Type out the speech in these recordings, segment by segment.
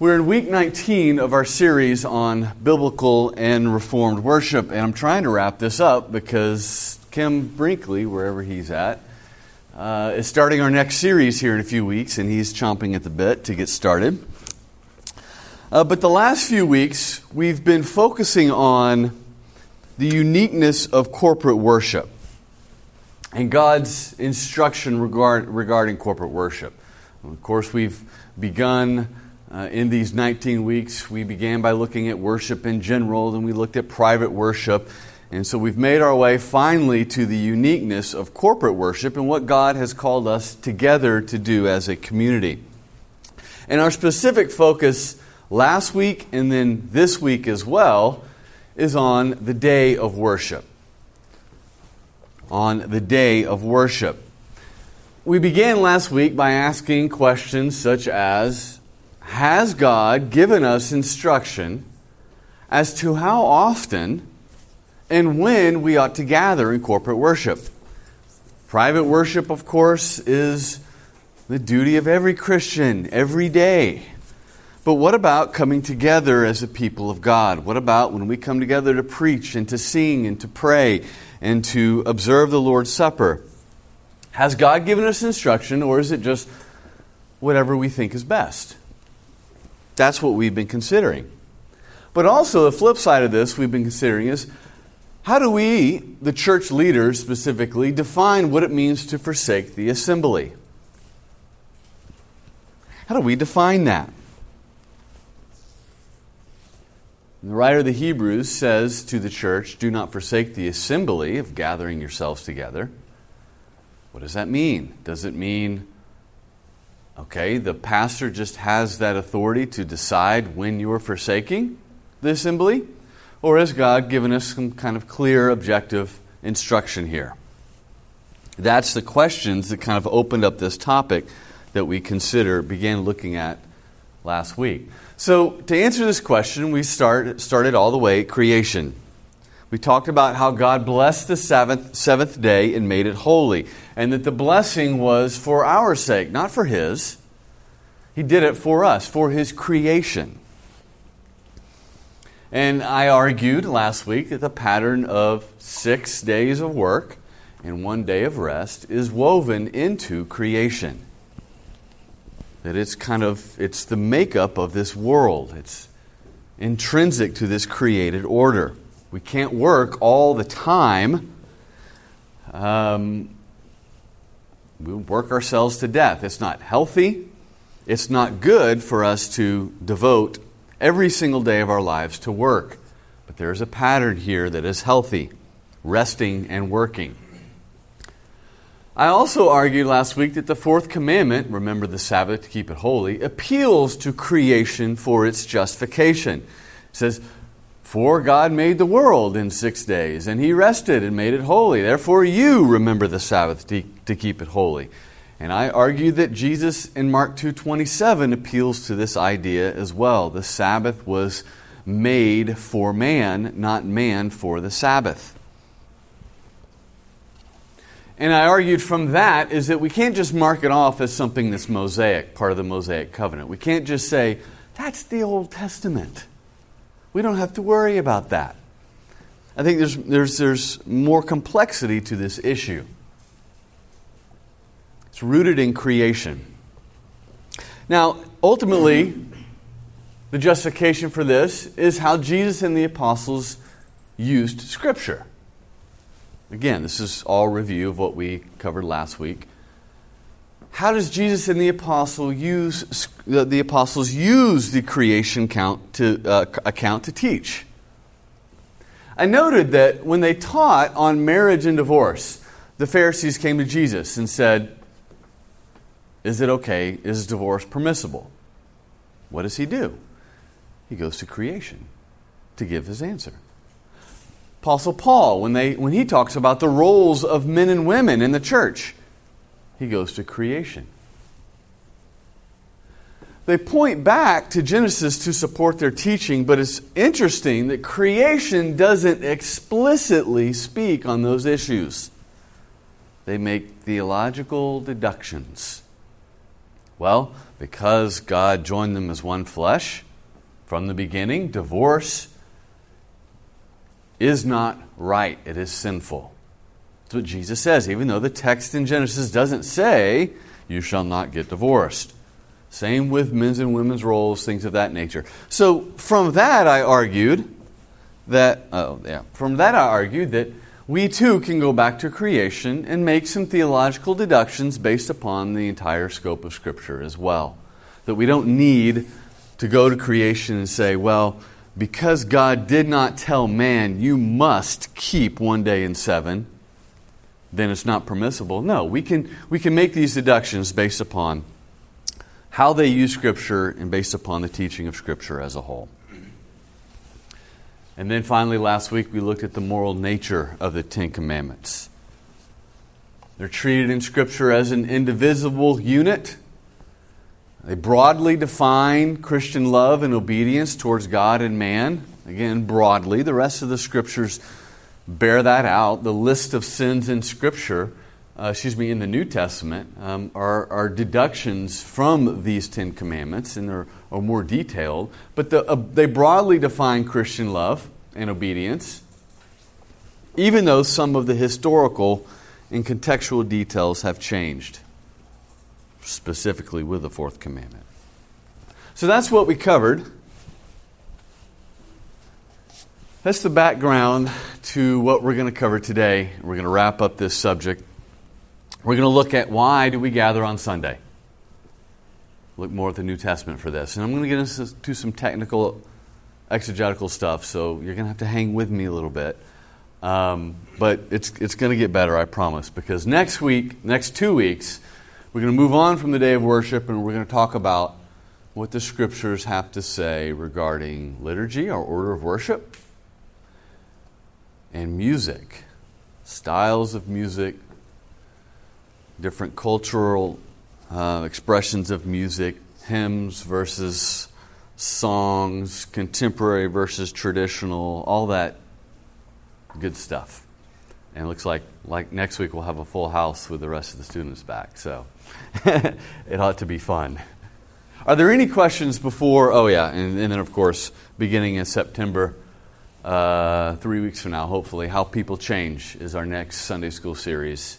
We're in week 19 of our series on biblical and reformed worship, and I'm trying to wrap this up because Kim Brinkley, wherever he's at, uh, is starting our next series here in a few weeks, and he's chomping at the bit to get started. Uh, but the last few weeks, we've been focusing on the uniqueness of corporate worship and God's instruction regard, regarding corporate worship. Of course, we've begun uh, in these 19 weeks, we began by looking at worship in general, then we looked at private worship. And so we've made our way finally to the uniqueness of corporate worship and what God has called us together to do as a community. And our specific focus last week and then this week as well is on the day of worship. On the day of worship. We began last week by asking questions such as has God given us instruction as to how often and when we ought to gather in corporate worship? Private worship, of course, is the duty of every Christian every day. But what about coming together as a people of God? What about when we come together to preach and to sing and to pray and to observe the Lord's Supper? Has God given us instruction, or is it just whatever we think is best? That's what we've been considering. But also, the flip side of this we've been considering is how do we, the church leaders specifically, define what it means to forsake the assembly? How do we define that? The writer of the Hebrews says to the church, Do not forsake the assembly of gathering yourselves together. What does that mean? Does it mean Okay, the pastor just has that authority to decide when you are forsaking the assembly? Or has God given us some kind of clear, objective instruction here? That's the questions that kind of opened up this topic that we consider, began looking at last week. So, to answer this question, we start, started all the way creation. We talked about how God blessed the seventh, seventh day and made it holy and that the blessing was for our sake, not for His. He did it for us, for His creation. And I argued last week that the pattern of six days of work and one day of rest is woven into creation. That it's kind of it's the makeup of this world. It's intrinsic to this created order. We can't work all the time. Um, we work ourselves to death. It's not healthy. It's not good for us to devote every single day of our lives to work. But there's a pattern here that is healthy, resting and working. I also argued last week that the fourth commandment, remember the Sabbath to keep it holy, appeals to creation for its justification. It says, For God made the world in six days, and he rested and made it holy. Therefore, you remember the Sabbath to keep it holy. And I argue that Jesus in Mark 2:27 appeals to this idea as well. The Sabbath was made for man, not man for the Sabbath. And I argued from that is that we can't just mark it off as something that's Mosaic, part of the Mosaic covenant. We can't just say, that's the Old Testament. We don't have to worry about that. I think there's, there's, there's more complexity to this issue. It's rooted in creation. Now, ultimately, the justification for this is how Jesus and the apostles used Scripture. Again, this is all review of what we covered last week. How does Jesus and the apostle use the apostles use the creation count to, uh, account to teach? I noted that when they taught on marriage and divorce, the Pharisees came to Jesus and said, is it okay? Is divorce permissible? What does he do? He goes to creation to give his answer. Apostle Paul, when, they, when he talks about the roles of men and women in the church, he goes to creation. They point back to Genesis to support their teaching, but it's interesting that creation doesn't explicitly speak on those issues. They make theological deductions Well, because God joined them as one flesh from the beginning, divorce is not right, it is sinful. That's what Jesus says, even though the text in Genesis doesn't say, You shall not get divorced. Same with men's and women's roles, things of that nature. So, from that, I argued that, oh, yeah, from that, I argued that we too can go back to creation and make some theological deductions based upon the entire scope of Scripture as well. That we don't need to go to creation and say, well, because God did not tell man, you must keep one day in seven, then it's not permissible. No, we can, we can make these deductions based upon how they use Scripture and based upon the teaching of Scripture as a whole. And then finally, last week, we looked at the moral nature of the Ten Commandments. They're treated in Scripture as an indivisible unit they broadly define Christian love and obedience towards God and man. Again, broadly. The rest of the scriptures bear that out. The list of sins in Scripture, uh, excuse me, in the New Testament, um, are, are, deductions from these Ten Commandments and are, are more detailed. But the, uh, they broadly define Christian love and obedience, even though some of the historical and contextual details have changed specifically with the fourth commandment. So that's what we covered. That's the background to what we're going to cover today. We're going to wrap up this subject. We're going to look at why do we gather on Sunday. Look more at the New Testament for this. And I'm going to get into some technical exegetical stuff, so you're going to have to hang with me a little bit. Um, but it's, it's going to get better, I promise, because next week, next two weeks, we're going to move on from the day of worship and we're going to talk about what the scriptures have to say regarding liturgy, our order of worship, and music, styles of music, different cultural uh, expressions of music, hymns versus songs, contemporary versus traditional, all that good stuff. And it looks like, like next week we'll have a full house with the rest of the students back. So it ought to be fun. Are there any questions before? Oh, yeah. And, and then, of course, beginning in September, uh, three weeks from now, hopefully, How People Change is our next Sunday school series,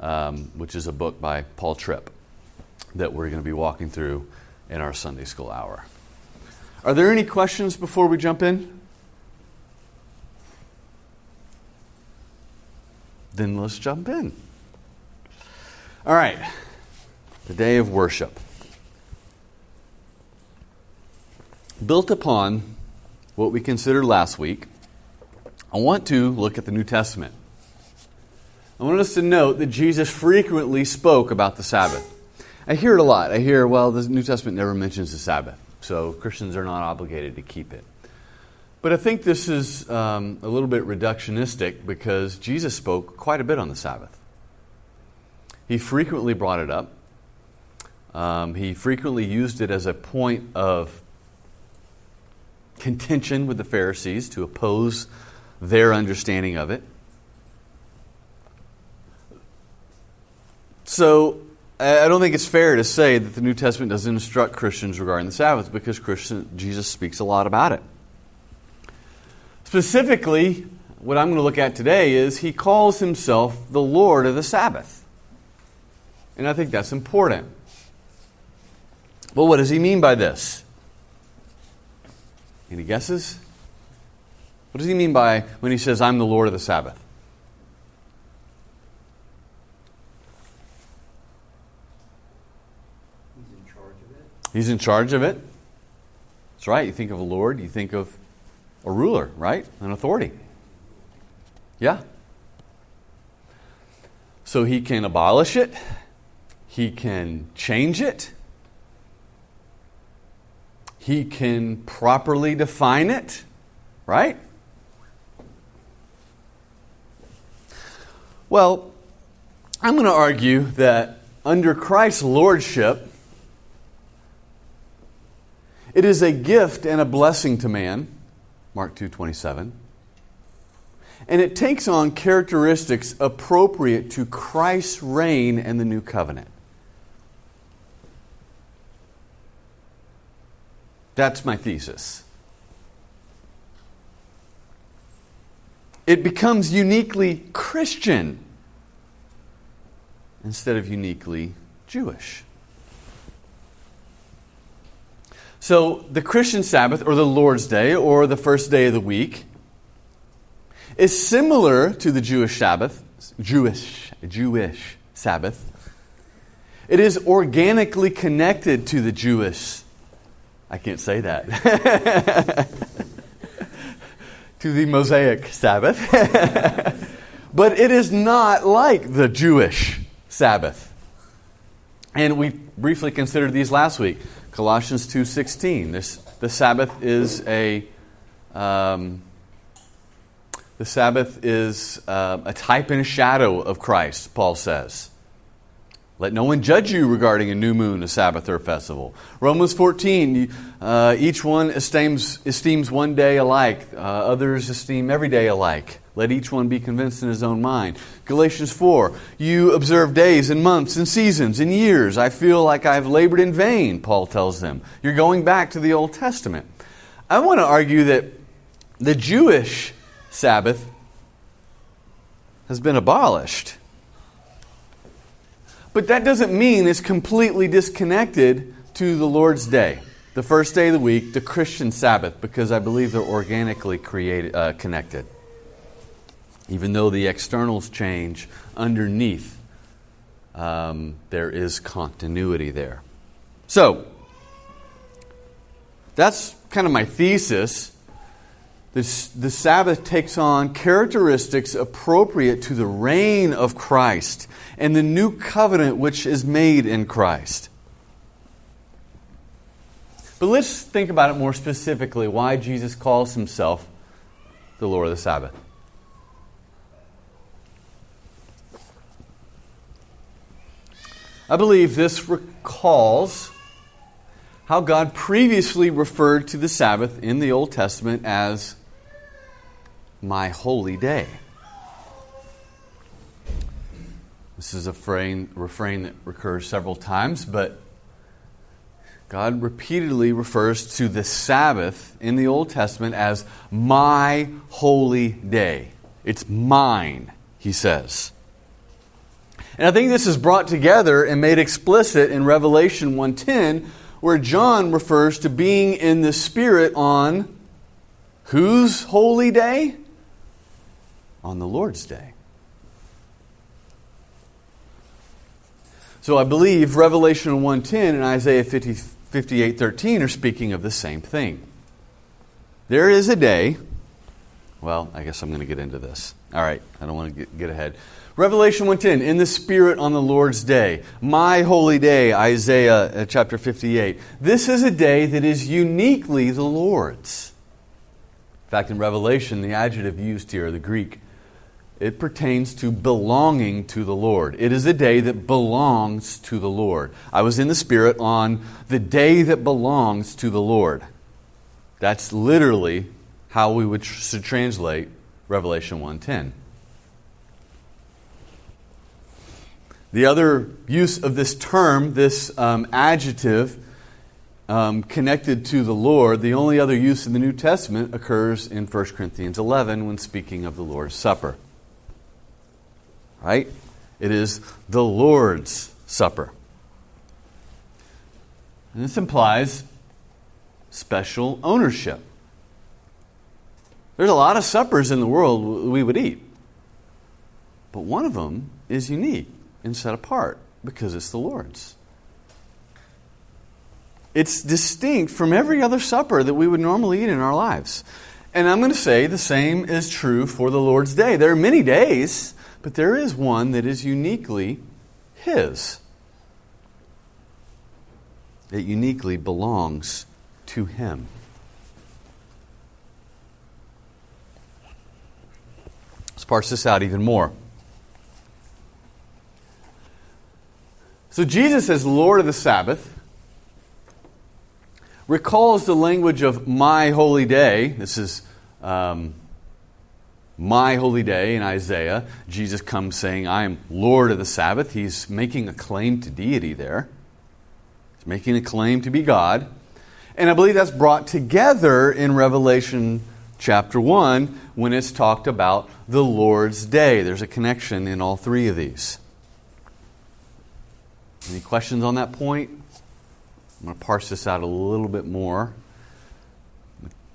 um, which is a book by Paul Tripp that we're going to be walking through in our Sunday school hour. Are there any questions before we jump in? Then let's jump in. All right the day of worship. Built upon what we considered last week, I want to look at the New Testament. I want us to note that Jesus frequently spoke about the Sabbath. I hear it a lot. I hear, well, the New Testament never mentions the Sabbath, so Christians are not obligated to keep it. But I think this is um, a little bit reductionistic because Jesus spoke quite a bit on the Sabbath. He frequently brought it up. Um, he frequently used it as a point of contention with the Pharisees to oppose their understanding of it. So, I don't think it's fair to say that the New Testament doesn't instruct Christians regarding the Sabbath because Christian, Jesus speaks a lot about it. Specifically, what I'm going to look at today is he calls himself the Lord of the Sabbath. And I think that's important. Well, what does he mean by this? Any guesses? What does he mean by when he says, I'm the Lord of the Sabbath? He's in charge of it. He's in charge of it. That's right. You think of a Lord, you think of a ruler, right? An authority. Yeah. So he can abolish it, he can change it, he can properly define it, right? Well, I'm going to argue that under Christ's lordship, it is a gift and a blessing to man, Mark 2:27. And it takes on characteristics appropriate to Christ's reign and the new covenant. That's my thesis. It becomes uniquely Christian instead of uniquely Jewish. So, the Christian Sabbath, or the Lord's Day, or the first day of the week, is similar to the Jewish Sabbath, Jewish, Jewish Sabbath. It is organically connected to the Jewish, I can't say that, to the Mosaic Sabbath. but it is not like the Jewish Sabbath. And we briefly considered these last week. Colossians 2:16. This the Sabbath is a um, the Sabbath is uh, a type and shadow of Christ, Paul says. Let no one judge you regarding a new moon, a Sabbath, or a festival. Romans 14, uh, each one esteems, esteems one day alike, uh, others esteem every day alike. Let each one be convinced in his own mind. Galatians 4, you observe days and months and seasons and years. I feel like I've labored in vain, Paul tells them. You're going back to the Old Testament. I want to argue that the Jewish Sabbath has been abolished. But that doesn't mean it's completely disconnected to the Lord's Day, the first day of the week, the Christian Sabbath, because I believe they're organically created, uh, connected. Even though the externals change, underneath um, there is continuity there. So, that's kind of my thesis. This, the Sabbath takes on characteristics appropriate to the reign of Christ and the new covenant which is made in Christ. But let's think about it more specifically why Jesus calls himself the Lord of the Sabbath. I believe this recalls how God previously referred to the Sabbath in the Old Testament as my holy day. This is a refrain, refrain that recurs several times, but God repeatedly refers to the Sabbath in the Old Testament as my holy day. It's mine, he says. And I think this is brought together and made explicit in Revelation 1:10 where John refers to being in the spirit on whose holy day? On the Lord's day. So I believe Revelation 1:10 and Isaiah 50, 58:13 are speaking of the same thing. There is a day. Well, I guess I'm going to get into this. All right, I don't want to get, get ahead. Revelation 1:10 in the spirit on the Lord's day. My holy day, Isaiah uh, chapter 58. This is a day that is uniquely the Lord's. In fact, in Revelation, the adjective used here, the Greek it pertains to belonging to the Lord. It is a day that belongs to the Lord. I was in the Spirit on the day that belongs to the Lord. That's literally how we would tr- translate Revelation 1:10. The other use of this term, this um, adjective um, connected to the Lord, the only other use in the New Testament occurs in 1 Corinthians 11 when speaking of the Lord's Supper right? It is the Lord's Supper. And this implies special ownership. There's a lot of suppers in the world we would eat, but one of them is unique and set apart because it's the Lord's. It's distinct from every other supper that we would normally eat in our lives. And I'm going to say the same is true for the Lord's Day. There are many days but there is one that is uniquely His. It uniquely belongs to Him. Let's parse this out even more. So, Jesus, as Lord of the Sabbath, recalls the language of my holy day. This is um, my holy day in Isaiah, Jesus comes saying, I am Lord of the Sabbath. He's making a claim to deity there, he's making a claim to be God. And I believe that's brought together in Revelation chapter 1 when it's talked about the Lord's day. There's a connection in all three of these. Any questions on that point? I'm going to parse this out a little bit more.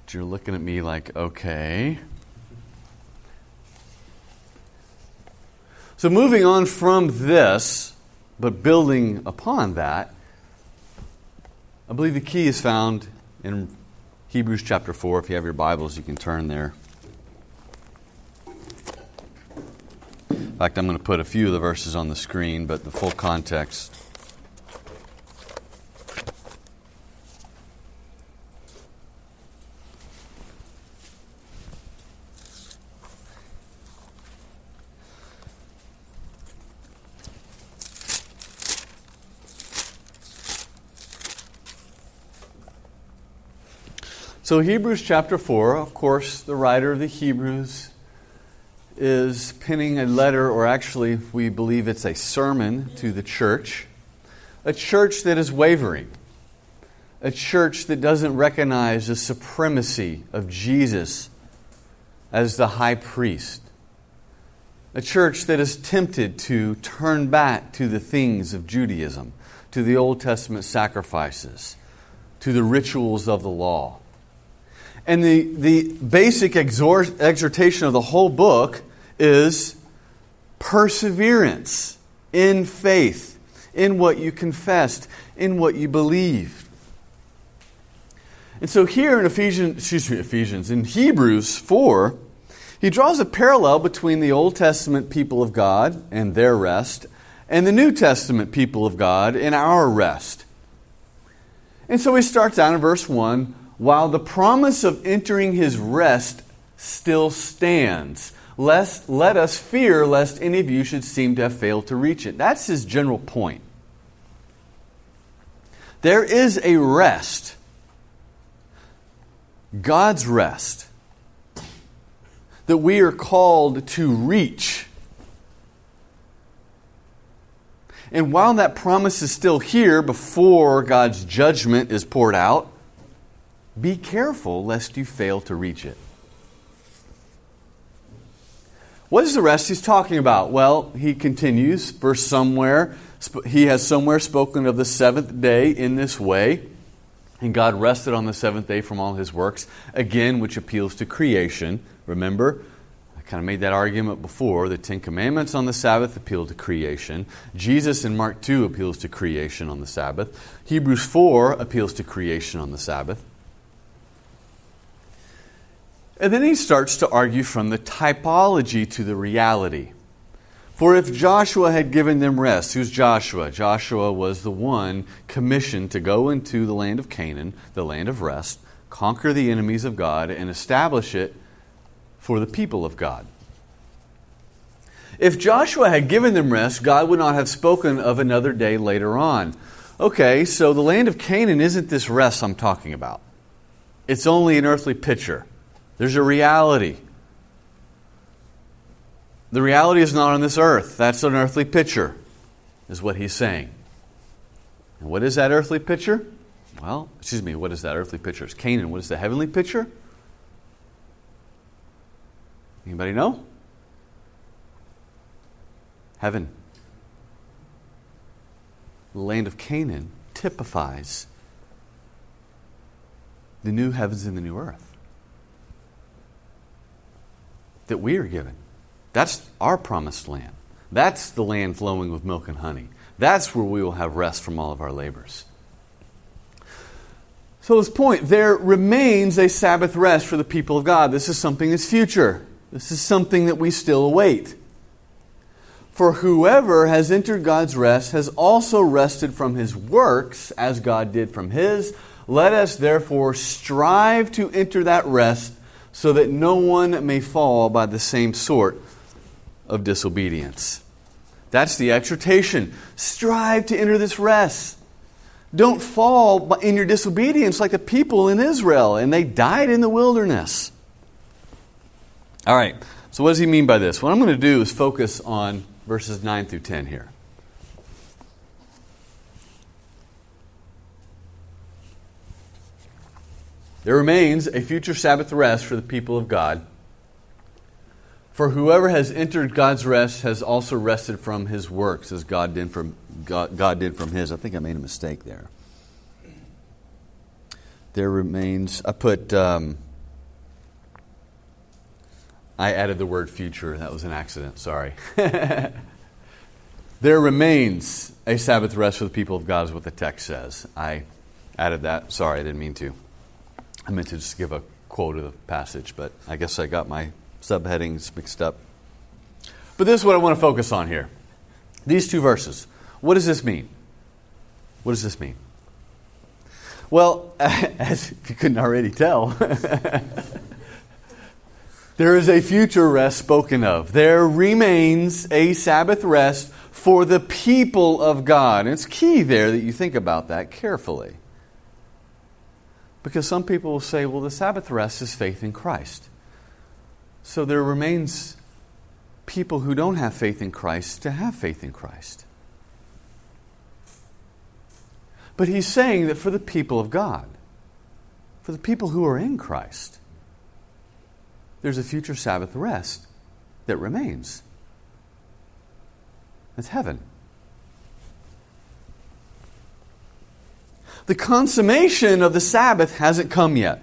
You're looking at me like, okay. So, moving on from this, but building upon that, I believe the key is found in Hebrews chapter 4. If you have your Bibles, you can turn there. In fact, I'm going to put a few of the verses on the screen, but the full context So, Hebrews chapter 4, of course, the writer of the Hebrews is penning a letter, or actually, we believe it's a sermon to the church. A church that is wavering. A church that doesn't recognize the supremacy of Jesus as the high priest. A church that is tempted to turn back to the things of Judaism, to the Old Testament sacrifices, to the rituals of the law. And the, the basic exhort, exhortation of the whole book is perseverance in faith, in what you confessed, in what you believed. And so here in Ephesians, excuse me, Ephesians, in Hebrews 4, he draws a parallel between the Old Testament people of God and their rest and the New Testament people of God and our rest. And so he starts out in verse 1 while the promise of entering his rest still stands. Lest, let us fear lest any of you should seem to have failed to reach it. That's his general point. There is a rest, God's rest, that we are called to reach. And while that promise is still here before God's judgment is poured out, be careful lest you fail to reach it. What is the rest he's talking about? Well, he continues, verse somewhere, he has somewhere spoken of the seventh day in this way. And God rested on the seventh day from all his works, again, which appeals to creation. Remember, I kind of made that argument before. The Ten Commandments on the Sabbath appeal to creation. Jesus in Mark 2 appeals to creation on the Sabbath. Hebrews 4 appeals to creation on the Sabbath. And then he starts to argue from the typology to the reality. For if Joshua had given them rest, who's Joshua? Joshua was the one commissioned to go into the land of Canaan, the land of rest, conquer the enemies of God, and establish it for the people of God. If Joshua had given them rest, God would not have spoken of another day later on. Okay, so the land of Canaan isn't this rest I'm talking about, it's only an earthly picture. There's a reality. The reality is not on this earth. That's an earthly picture, is what he's saying. And what is that earthly picture? Well, excuse me, what is that earthly picture? It's Canaan. What is the heavenly picture? Anybody know? Heaven. The land of Canaan typifies the new heavens and the new earth that we are given. That's our promised land. That's the land flowing with milk and honey. That's where we will have rest from all of our labors. So, this point, there remains a Sabbath rest for the people of God. This is something that's future. This is something that we still await. For whoever has entered God's rest has also rested from his works, as God did from his. Let us therefore strive to enter that rest so that no one may fall by the same sort of disobedience. That's the exhortation. Strive to enter this rest. Don't fall in your disobedience like the people in Israel, and they died in the wilderness. All right, so what does he mean by this? What I'm going to do is focus on verses 9 through 10 here. There remains a future Sabbath rest for the people of God. For whoever has entered God's rest has also rested from his works, as God did from, God, God did from his. I think I made a mistake there. There remains, I put, um, I added the word future. That was an accident, sorry. there remains a Sabbath rest for the people of God, is what the text says. I added that. Sorry, I didn't mean to. I meant to just give a quote of the passage, but I guess I got my subheadings mixed up. But this is what I want to focus on here. These two verses. What does this mean? What does this mean? Well, as you couldn't already tell, there is a future rest spoken of. There remains a Sabbath rest for the people of God. And it's key there that you think about that carefully. Because some people will say, well, the Sabbath rest is faith in Christ. So there remains people who don't have faith in Christ to have faith in Christ. But he's saying that for the people of God, for the people who are in Christ, there's a future Sabbath rest that remains. That's heaven. The consummation of the Sabbath hasn't come yet.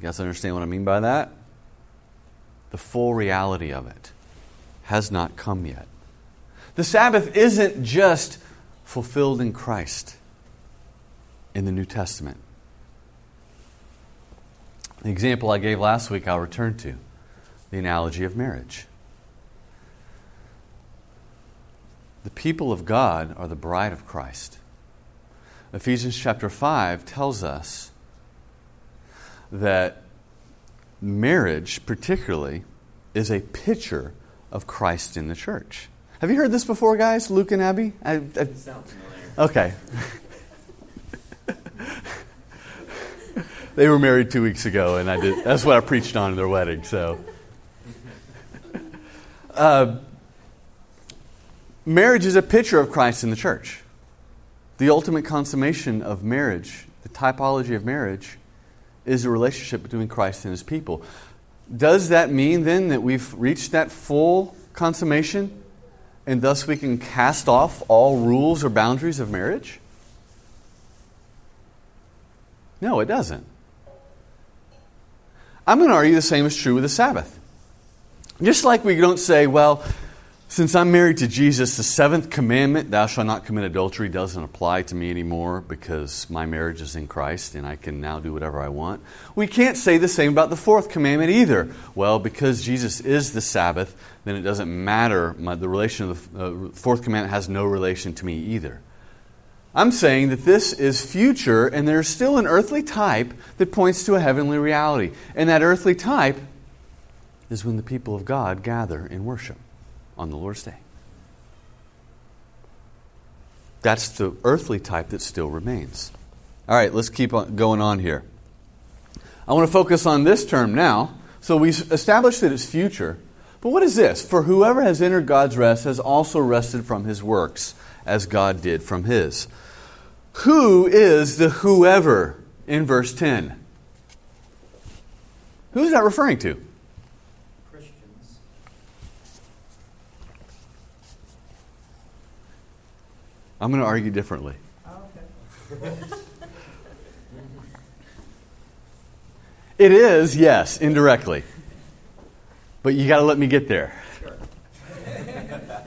You guys understand what I mean by that? The full reality of it has not come yet. The Sabbath isn't just fulfilled in Christ in the New Testament. The example I gave last week, I'll return to the analogy of marriage. The people of God are the bride of Christ. Ephesians chapter 5 tells us that marriage, particularly, is a picture of Christ in the church. Have you heard this before, guys? Luke and Abby? I, I, okay. they were married two weeks ago, and I did. That's what I preached on in their wedding. So, uh, marriage is a picture of Christ in the church. The ultimate consummation of marriage, the typology of marriage, is a relationship between Christ and his people. Does that mean then that we've reached that full consummation and thus we can cast off all rules or boundaries of marriage? No, it doesn't. I'm going to argue the same is true with the Sabbath. Just like we don't say, well, since I'm married to Jesus, the seventh commandment, thou shalt not commit adultery, doesn't apply to me anymore because my marriage is in Christ and I can now do whatever I want. We can't say the same about the fourth commandment either. Well, because Jesus is the Sabbath, then it doesn't matter. My, the relation of the uh, fourth commandment has no relation to me either. I'm saying that this is future and there's still an earthly type that points to a heavenly reality. And that earthly type is when the people of God gather in worship on the Lord's Day. That's the earthly type that still remains. All right, let's keep on going on here. I want to focus on this term now. So we established that it's future. But what is this? For whoever has entered God's rest has also rested from his works, as God did from his. Who is the whoever in verse 10? Who is that referring to? I'm going to argue differently. okay. it is, yes, indirectly. But you got to let me get there. Sure.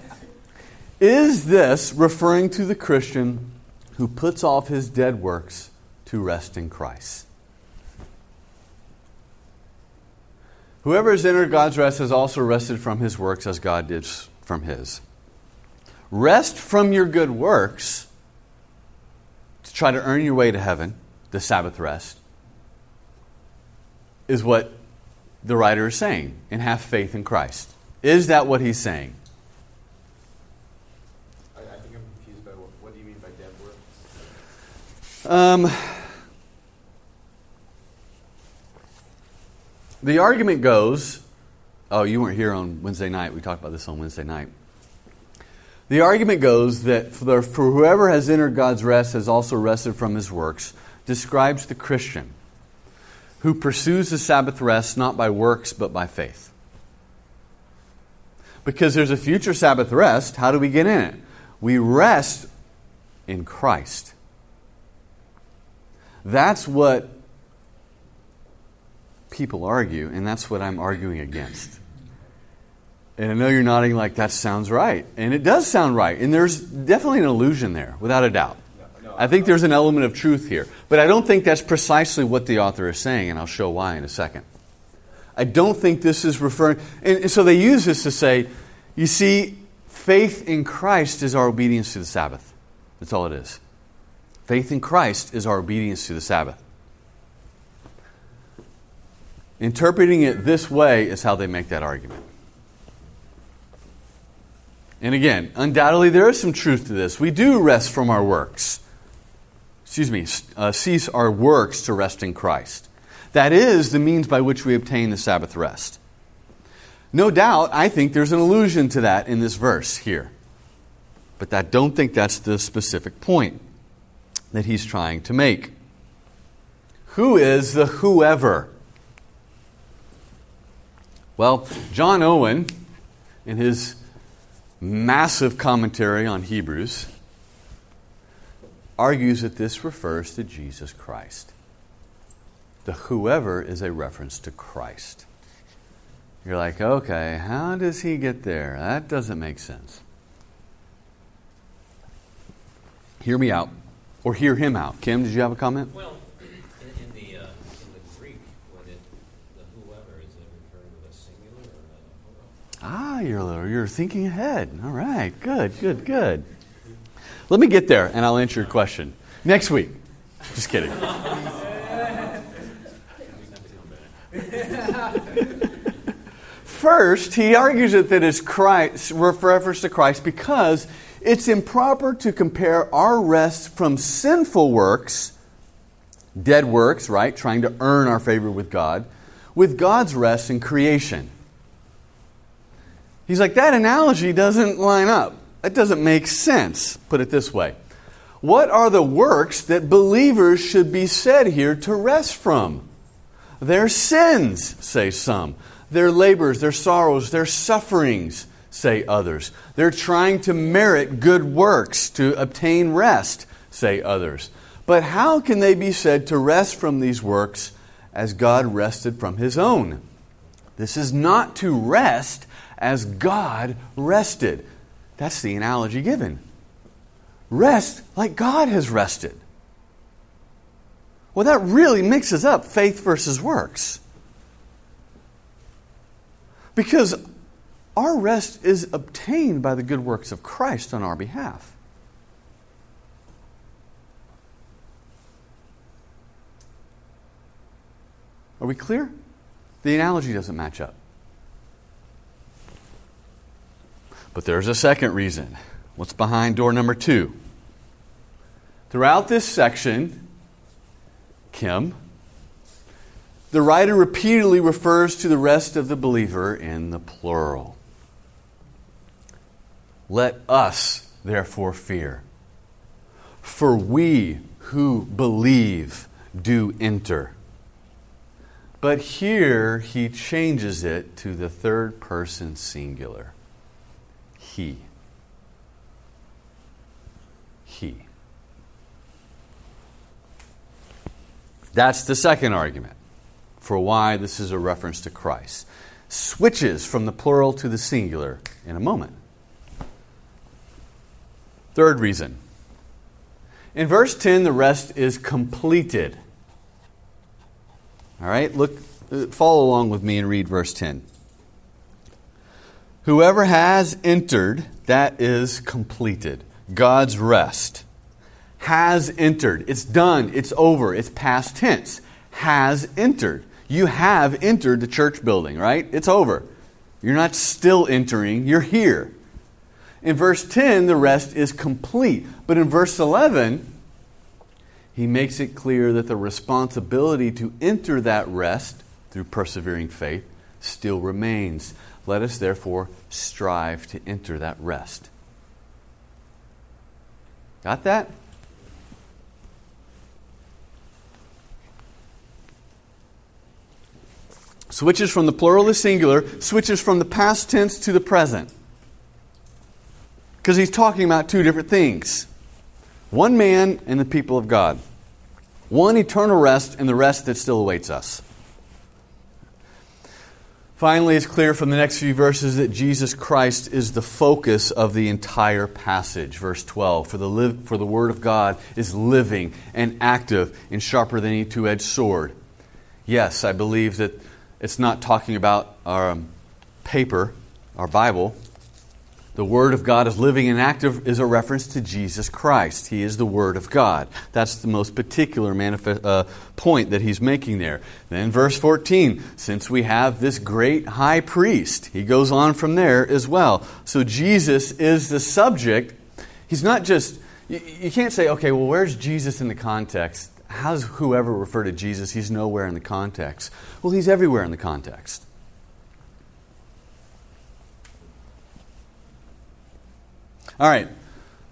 is this referring to the Christian who puts off his dead works to rest in Christ? Whoever has entered God's rest has also rested from his works as God did from his. Rest from your good works to try to earn your way to heaven, the Sabbath rest, is what the writer is saying, and have faith in Christ. Is that what he's saying? I, I think I'm confused by what, what do you mean by dead works? Um, the argument goes oh, you weren't here on Wednesday night. We talked about this on Wednesday night. The argument goes that for, whoever has entered God's rest has also rested from his works. describes the Christian who pursues the Sabbath rest not by works but by faith. Because there's a future Sabbath rest, how do we get in it? We rest in Christ. That's what people argue, and that's what I'm arguing against. And I know you're nodding like that sounds right. And it does sound right. And there's definitely an illusion there, without a doubt. I think there's an element of truth here. But I don't think that's precisely what the author is saying, and I'll show why in a second. I don't think this is referring. And so they use this to say, you see, faith in Christ is our obedience to the Sabbath. That's all it is. Faith in Christ is our obedience to the Sabbath. Interpreting it this way is how they make that argument. And again, undoubtedly there is some truth to this. We do rest from our works. Excuse me, uh, cease our works to rest in Christ. That is the means by which we obtain the Sabbath rest. No doubt, I think there's an allusion to that in this verse here. But I don't think that's the specific point that he's trying to make. Who is the whoever? Well, John Owen, in his massive commentary on Hebrews, argues that this refers to Jesus Christ. The whoever is a reference to Christ. You're like, okay, how does he get there? That doesn't make sense. Hear me out, or hear him out. Kim, did you have a comment? Well, in, in the uh, in the Greek, when it the whoever is it referring to a singular or a plural? Ah, you're, you're thinking ahead. All right, good, good, good. Let me get there and I'll answer your question next week. Just kidding. First, he argues that that is Christ, refers to Christ because it's improper to compare our rest from sinful works, dead works, right, trying to earn our favor with God, with God's rest in creation. He's like, that analogy doesn't line up. That doesn't make sense. Put it this way What are the works that believers should be said here to rest from? Their sins, say some. Their labors, their sorrows, their sufferings, say others. They're trying to merit good works to obtain rest, say others. But how can they be said to rest from these works as God rested from his own? This is not to rest as God rested. That's the analogy given. Rest like God has rested. Well, that really mixes up faith versus works. Because our rest is obtained by the good works of Christ on our behalf. Are we clear? The analogy doesn't match up. But there's a second reason. What's behind door number two? Throughout this section, Kim, the writer repeatedly refers to the rest of the believer in the plural. Let us therefore fear, for we who believe do enter. But here he changes it to the third person singular. He. He. That's the second argument for why this is a reference to Christ. Switches from the plural to the singular in a moment. Third reason. In verse 10, the rest is completed. All right, look, uh, follow along with me and read verse 10. Whoever has entered, that is completed. God's rest. Has entered. It's done. It's over. It's past tense. Has entered. You have entered the church building, right? It's over. You're not still entering, you're here. In verse 10, the rest is complete. But in verse 11, he makes it clear that the responsibility to enter that rest through persevering faith still remains. Let us therefore strive to enter that rest. Got that? Switches from the plural to singular, switches from the past tense to the present. Because he's talking about two different things one man and the people of God, one eternal rest and the rest that still awaits us. Finally, it's clear from the next few verses that Jesus Christ is the focus of the entire passage. Verse 12 For the, for the Word of God is living and active and sharper than any two edged sword. Yes, I believe that it's not talking about our um, paper, our Bible, the Word of God is living and active is a reference to Jesus Christ. He is the Word of God. That's the most particular manifest, uh, point that he's making there. Then, verse 14, since we have this great high priest, he goes on from there as well. So, Jesus is the subject. He's not just, you, you can't say, okay, well, where's Jesus in the context? How's whoever refer to Jesus? He's nowhere in the context. Well, he's everywhere in the context. All right.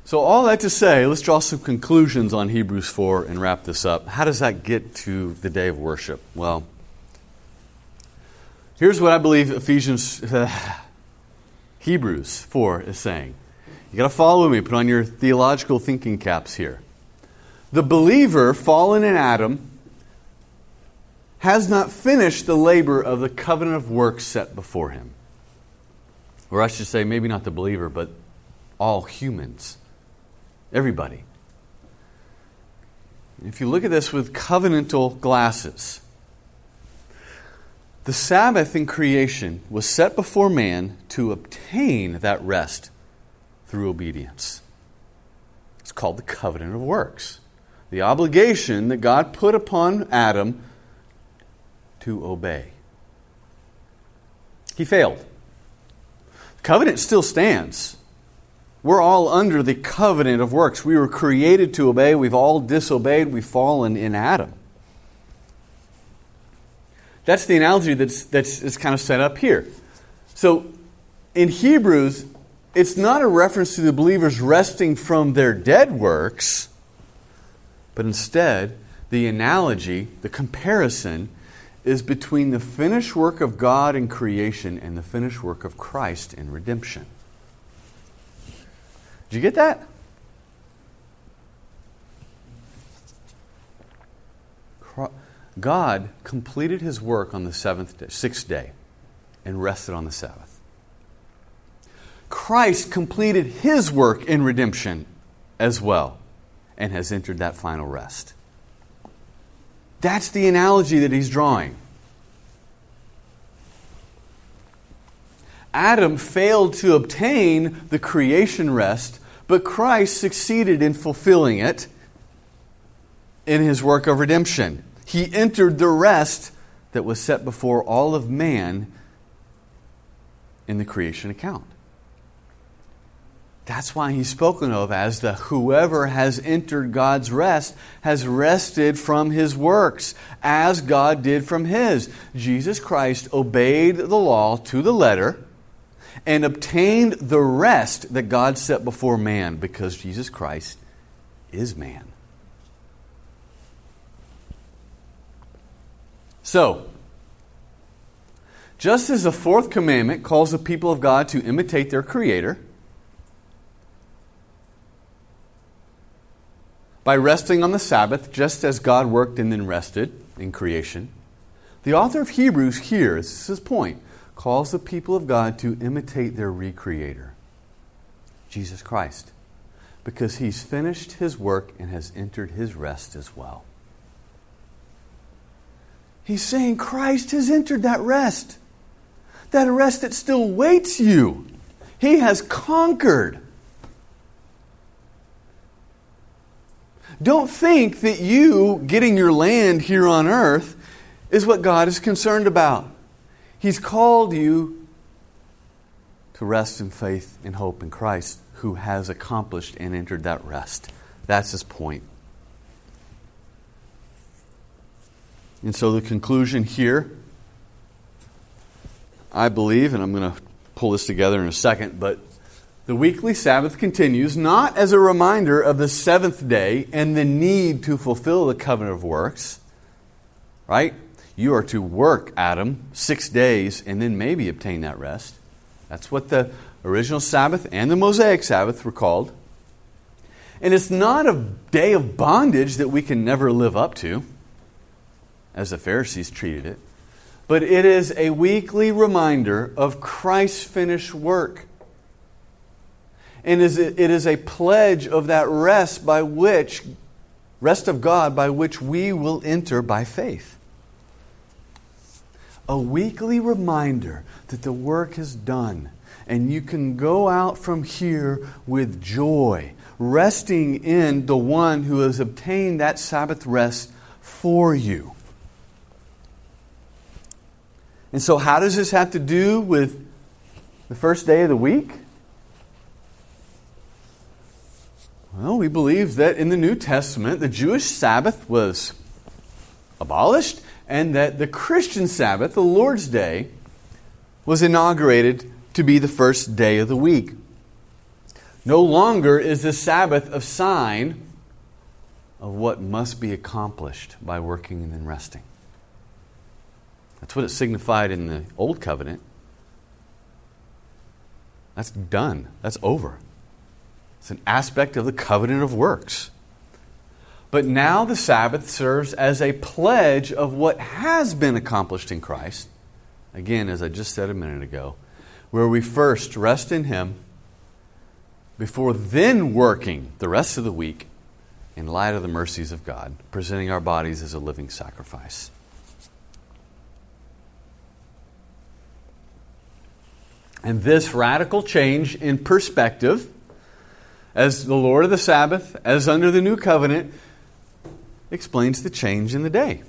So, all that to say, let's draw some conclusions on Hebrews 4 and wrap this up. How does that get to the day of worship? Well, here's what I believe Ephesians, uh, Hebrews 4 is saying. You got to follow me, put on your theological thinking caps here. The believer, fallen in Adam, has not finished the labor of the covenant of works set before him. Or I should say, maybe not the believer, but all humans, everybody. If you look at this with covenantal glasses, the Sabbath in creation was set before man to obtain that rest through obedience. It's called the covenant of works. The obligation that God put upon Adam to obey. He failed. The covenant still stands. We're all under the covenant of works. We were created to obey. We've all disobeyed. We've fallen in Adam. That's the analogy that's, that's, kind of set up here. So in Hebrews, it's not a reference to the believers resting from their dead works, but instead, the analogy, the comparison, is between the finished work of God in creation and the finished work of Christ in redemption. Did you get that? God completed his work on the seventh day, sixth day, and rested on the Sabbath. Christ completed his work in redemption as well and has entered that final rest. That's the analogy that he's drawing. Adam failed to obtain the creation rest but Christ succeeded in fulfilling it in his work of redemption. He entered the rest that was set before all of man in the creation account. That's why he's spoken of as the whoever has entered God's rest has rested from his works, as God did from his. Jesus Christ obeyed the law to the letter and obtained the rest that God set before man because Jesus Christ is man. So, just as the fourth commandment calls the people of God to imitate their Creator by resting on the Sabbath, just as God worked and then rested in creation, the author of Hebrews here, this is his point, calls the people of God to imitate their recreator, Jesus Christ, because he's finished his work and has entered his rest as well. He's saying Christ has entered that rest, that rest that still waits you. He has conquered. Don't think that you getting your land here on earth is what God is concerned about. He's called you to rest in faith and hope in Christ, who has accomplished and entered that rest. That's his point. And so the conclusion here, I believe, and I'm going to pull this together in a second, but the weekly Sabbath continues not as a reminder of the seventh day and the need to fulfill the covenant of works, right? You are to work, Adam, six days and then maybe obtain that rest. That's what the original Sabbath and the Mosaic Sabbath were called. And it's not a day of bondage that we can never live up to, as the Pharisees treated it, but it is a weekly reminder of Christ's finished work. And it is a pledge of that rest by which, rest of God, by which we will enter by faith. A weekly reminder that the work is done and you can go out from here with joy, resting in the one who has obtained that Sabbath rest for you. And so, how does this have to do with the first day of the week? Well, we believe that in the New Testament, the Jewish Sabbath was abolished and that the Christian Sabbath, the Lord's Day, was inaugurated to be the first day of the week. No longer is the Sabbath a sign of what must be accomplished by working and then resting. That's what it signified in the Old Covenant. That's done, that's over. It's an aspect of the covenant of works. But now the Sabbath serves as a pledge of what has been accomplished in Christ. Again, as I just said a minute ago, where we first rest in Him before then working the rest of the week in light of the mercies of God, presenting our bodies as a living sacrifice. And this radical change in perspective as the Lord of the Sabbath, as under the new covenant, explains the change in the day.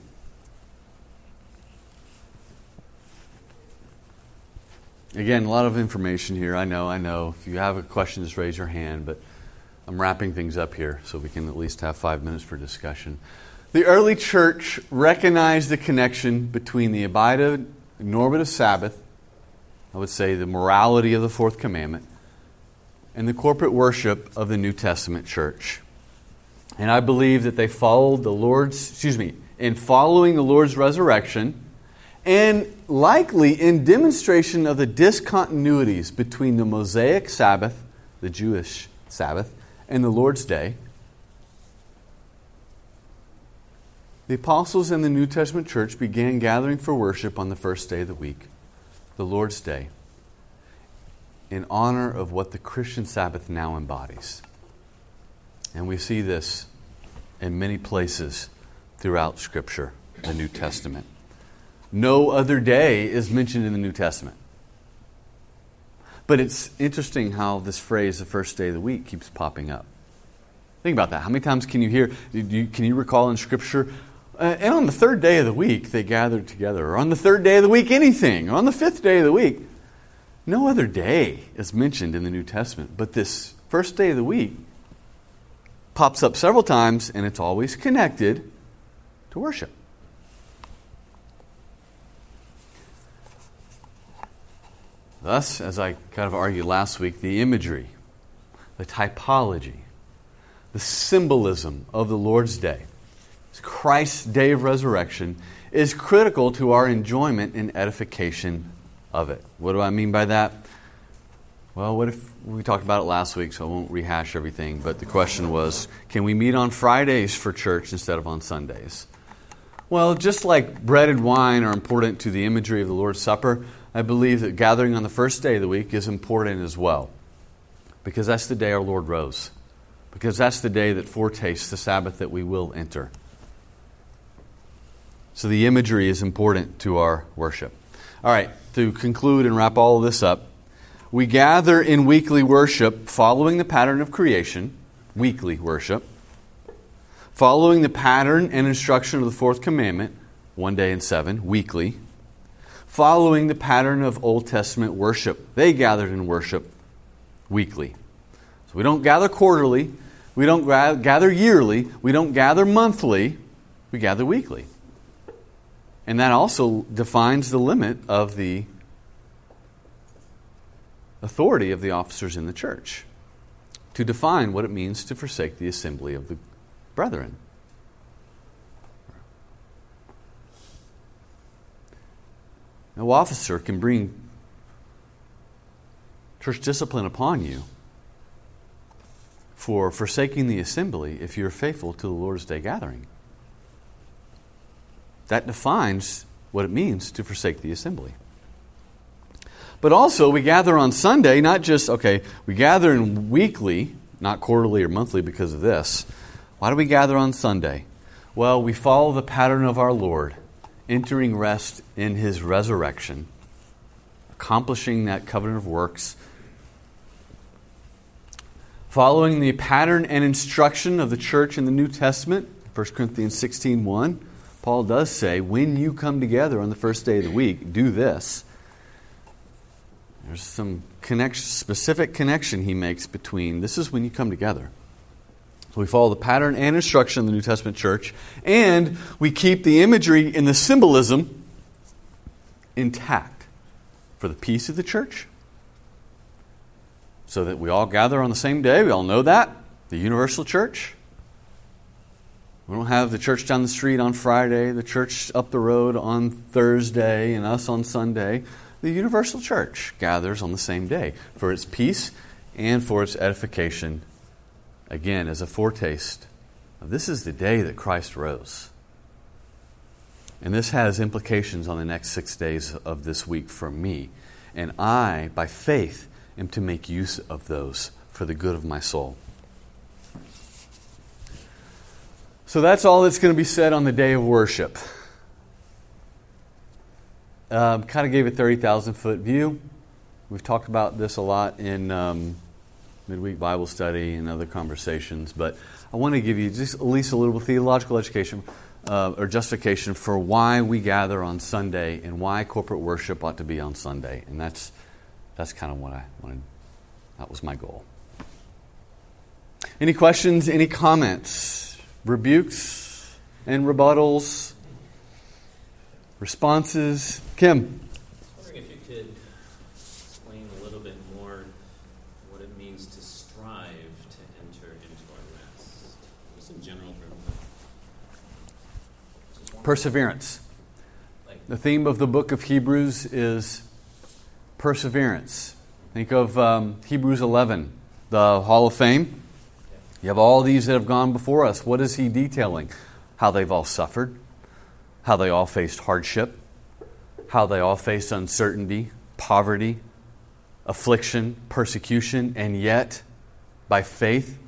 Again, a lot of information here. I know, I know. If you have a question, just raise your hand. But I'm wrapping things up here so we can at least have five minutes for discussion. The early church recognized the connection between the abided, normative Sabbath, I would say the morality of the fourth commandment, and the corporate worship of the New Testament church. And I believe that they followed the Lord's, excuse me, in following the Lord's resurrection and likely in demonstration of the discontinuities between the Mosaic Sabbath, the Jewish Sabbath, and the Lord's Day. The apostles in the New Testament church began gathering for worship on the first day of the week, the Lord's Day in honor of what the Christian Sabbath now embodies. And we see this in many places throughout Scripture, the New Testament. No other day is mentioned in the New Testament. But it's interesting how this phrase, the first day of the week, keeps popping up. Think about that. How many times can you hear, can you recall in Scripture, uh, and on the third day of the week they gathered together, or on the third day of the week anything, or on the fifth day of the week? No other day is mentioned in the New Testament, but this first day of the week pops up several times, and it's always connected to worship. Thus, as I kind of argued last week, the imagery, the typology, the symbolism of the Lord's Day, Christ's day of resurrection, is critical to our enjoyment and edification of it. What do I mean by that? Well, what if we talked about it last week, so I won't rehash everything, but the question was can we meet on Fridays for church instead of on Sundays? Well, just like bread and wine are important to the imagery of the Lord's Supper, I believe that gathering on the first day of the week is important as well. Because that's the day our Lord rose. Because that's the day that foretastes the Sabbath that we will enter. So the imagery is important to our worship. All right, to conclude and wrap all of this up, we gather in weekly worship following the pattern of creation, weekly worship, following the pattern and instruction of the fourth commandment, one day in seven, weekly, following the pattern of Old Testament worship. They gathered in worship weekly. So we don't gather quarterly, we don't gather yearly, we don't gather monthly, we gather weekly. And that also defines the limit of the authority of the officers in the church to define what it means to forsake the assembly of the brethren. No officer can bring church discipline upon you for forsaking the assembly if you're faithful to the Lord's Day gathering. That defines what it means to forsake the assembly. But also, we gather on Sunday, not just, okay, we gather in weekly, not quarterly or monthly because of this. Why do we gather on Sunday? Well, we follow the pattern of our Lord, entering rest in his resurrection, accomplishing that covenant of works, following the pattern and instruction of the church in the New Testament, 1 Corinthians 16 1. Paul does say, when you come together on the first day of the week, do this. There's some connection, specific connection he makes between this is when you come together. So we follow the pattern and instruction of the New Testament church, and we keep the imagery and the symbolism intact for the peace of the church, so that we all gather on the same day. We all know that. The universal church. We don't have the church down the street on Friday, the church up the road on Thursday, and us on Sunday. The universal church gathers on the same day for its peace and for its edification, again, as a foretaste this is the day that Christ rose. And this has implications on the next six days of this week for me. And I, by faith, am to make use of those for the good of my soul. So that's all that's going to be said on the day of worship. Um, kind of gave a 30,000 foot view. We've talked about this a lot in um, midweek Bible study and other conversations, but I want to give you just at least a little bit theological education uh, or justification for why we gather on Sunday and why corporate worship ought to be on Sunday. And that's, that's kind of what I wanted. That was my goal. Any questions? Any comments? rebukes and rebuttals, responses. Kim. I was wondering if you could explain a little bit more what it means to strive to enter into our rest. Just in general. Perseverance. The theme of the book of Hebrews is perseverance. Think of um, Hebrews 11, the Hall of Fame. You have all these that have gone before us. What is he detailing? How they've all suffered, how they all faced hardship, how they all faced uncertainty, poverty, affliction, persecution, and yet, by faith,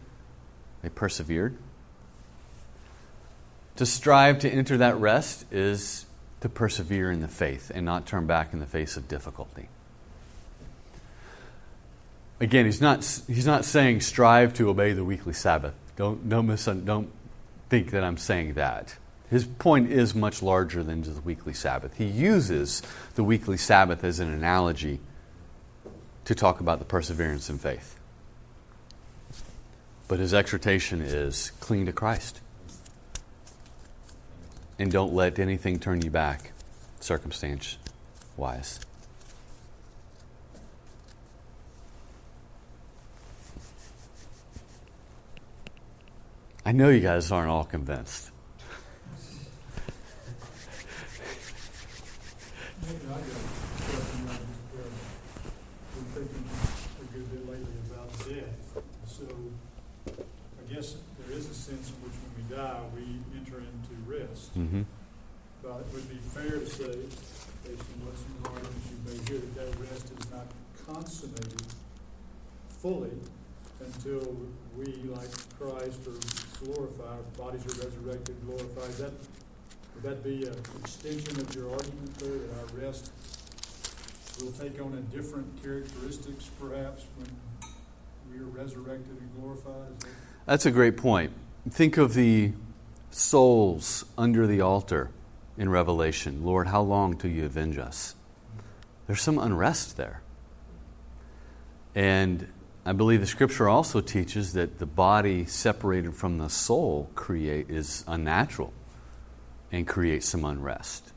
they persevered. To strive to enter that rest is to persevere in the faith and not turn back in the face of difficulty. Again, he's not, he's not saying strive to obey the weekly Sabbath. Don't, don't, miss, don't think that I'm saying that. His point is much larger than just the weekly Sabbath. He uses the weekly Sabbath as an analogy to talk about the perseverance in faith. But his exhortation is cling to Christ. And don't let anything turn you back, circumstance wise. I know you guys aren't all convinced. I got a question on Been thinking a good bit lately about death. So I guess there is a sense in which when we die, we enter into rest. But it would be fair to say, based on what some arguments you made here, that that rest is not consummated fully until we, like Christ, are glorified, our bodies are resurrected, glorified. That, would that be an extension of your argument there, that our rest will take on a different characteristics perhaps when we are resurrected and glorified? That That's a great point. Think of the souls under the altar in Revelation. Lord, how long till you avenge us? There's some unrest there. And I believe the scripture also teaches that the body separated from the soul create is unnatural and create some unrest.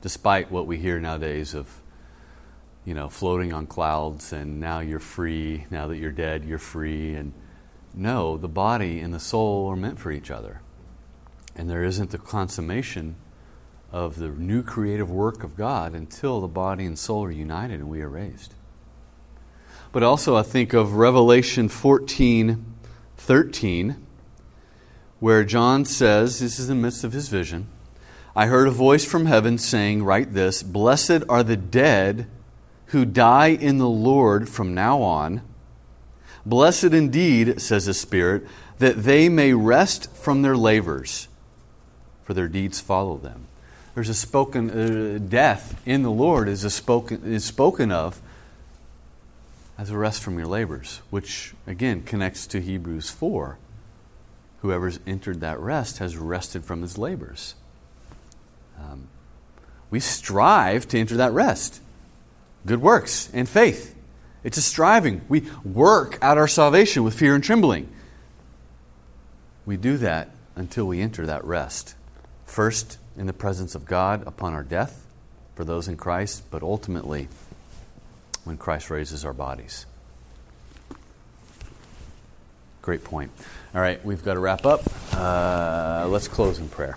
Despite what we hear nowadays of you know, floating on clouds and now you're free, now that you're dead, you're free and no, the body and the soul are meant for each other. And there isn't the consummation of the new creative work of God until the body and soul are united and we are raised. But also, I think of Revelation 14 13, where John says, This is in the midst of his vision. I heard a voice from heaven saying, Write this Blessed are the dead who die in the Lord from now on. Blessed indeed, says the Spirit, that they may rest from their labors, for their deeds follow them. There's a spoken uh, death in the Lord is a spoken is spoken of as a rest from your labors, which again connects to Hebrews 4. Whoever's entered that rest has rested from his labors. Um, we strive to enter that rest. Good works and faith. It's a striving. We work out our salvation with fear and trembling. We do that until we enter that rest. First, in the presence of God upon our death for those in Christ, but ultimately when Christ raises our bodies. Great point. All right, we've got to wrap up. Uh, let's close in prayer.